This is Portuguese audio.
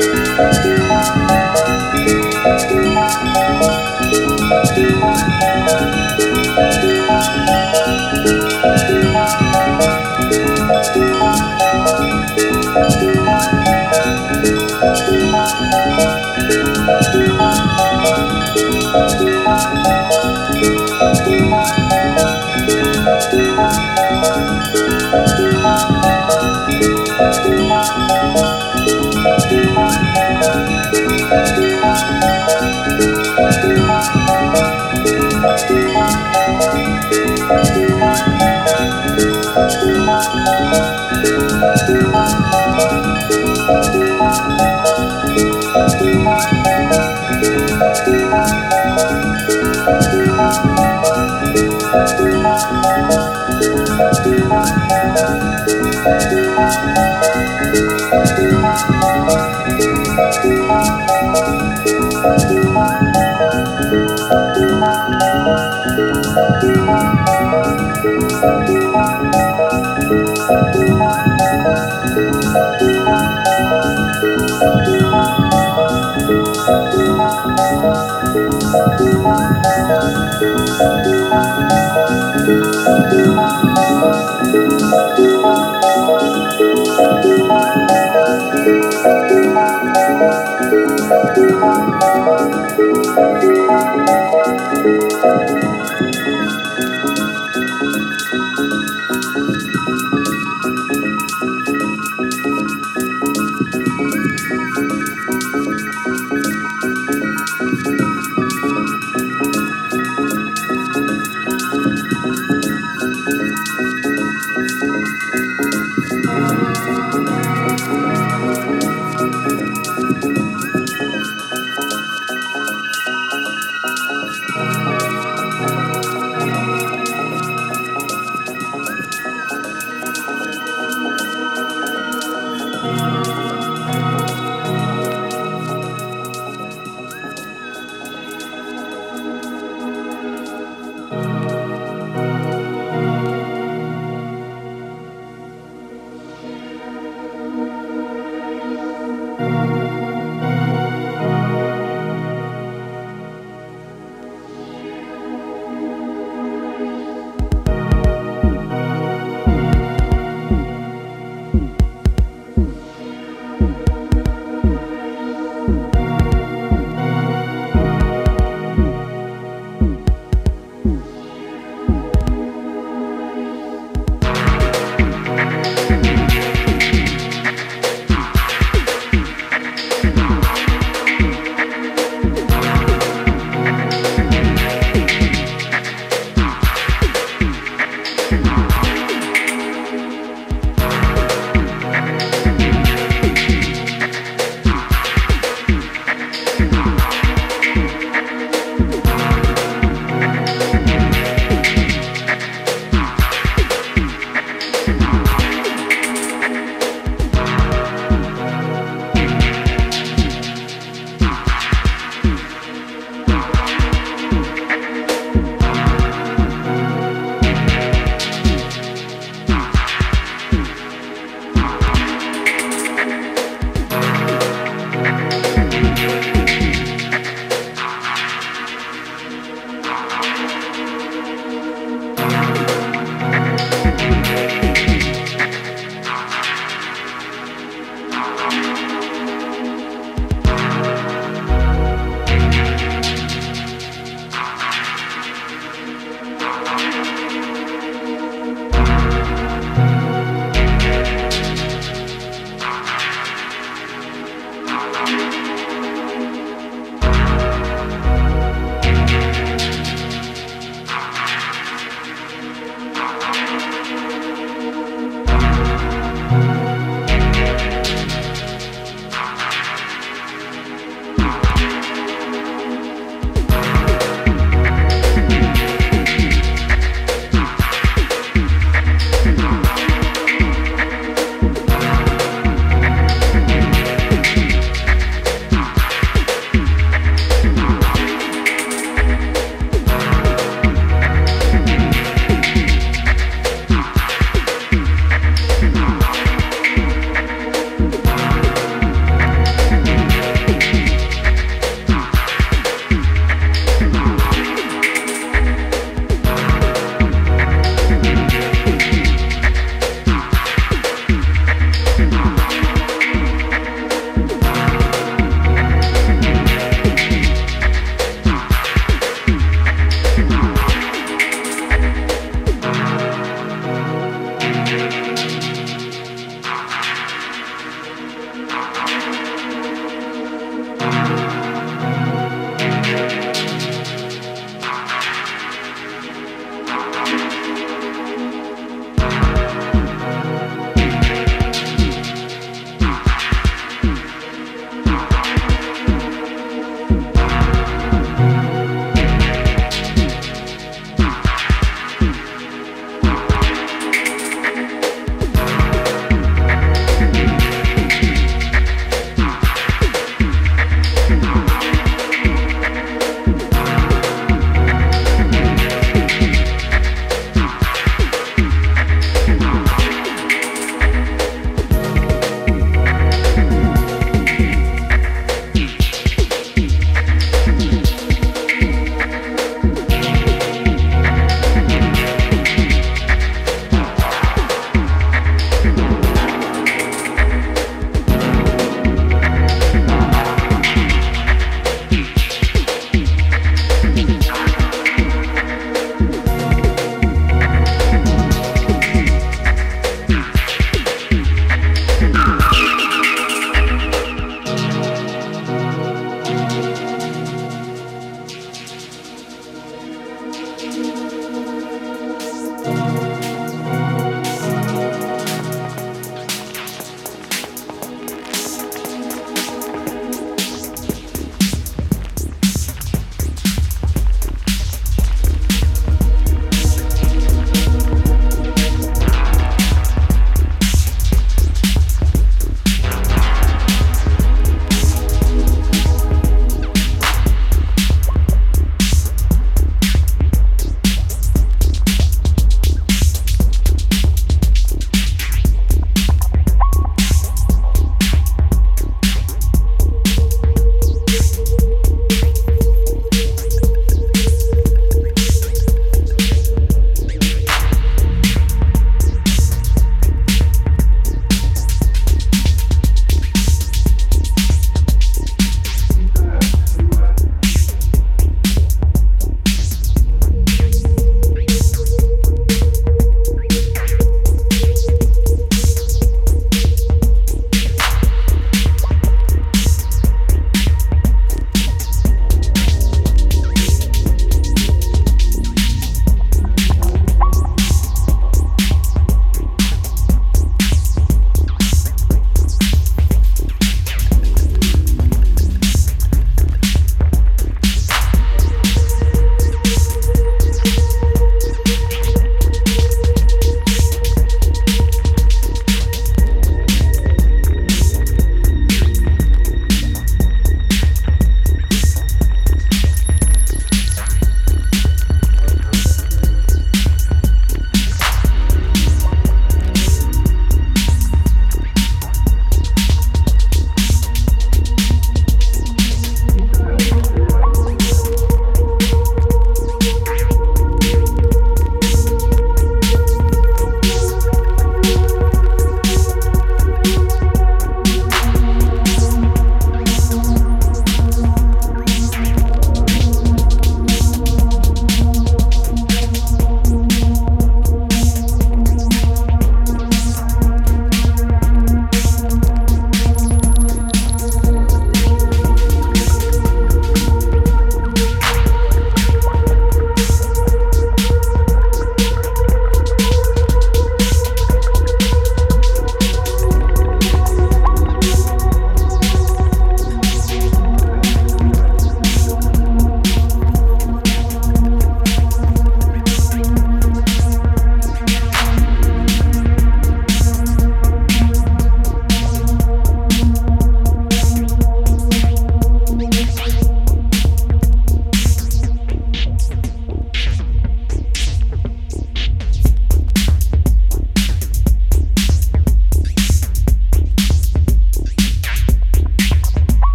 Música Música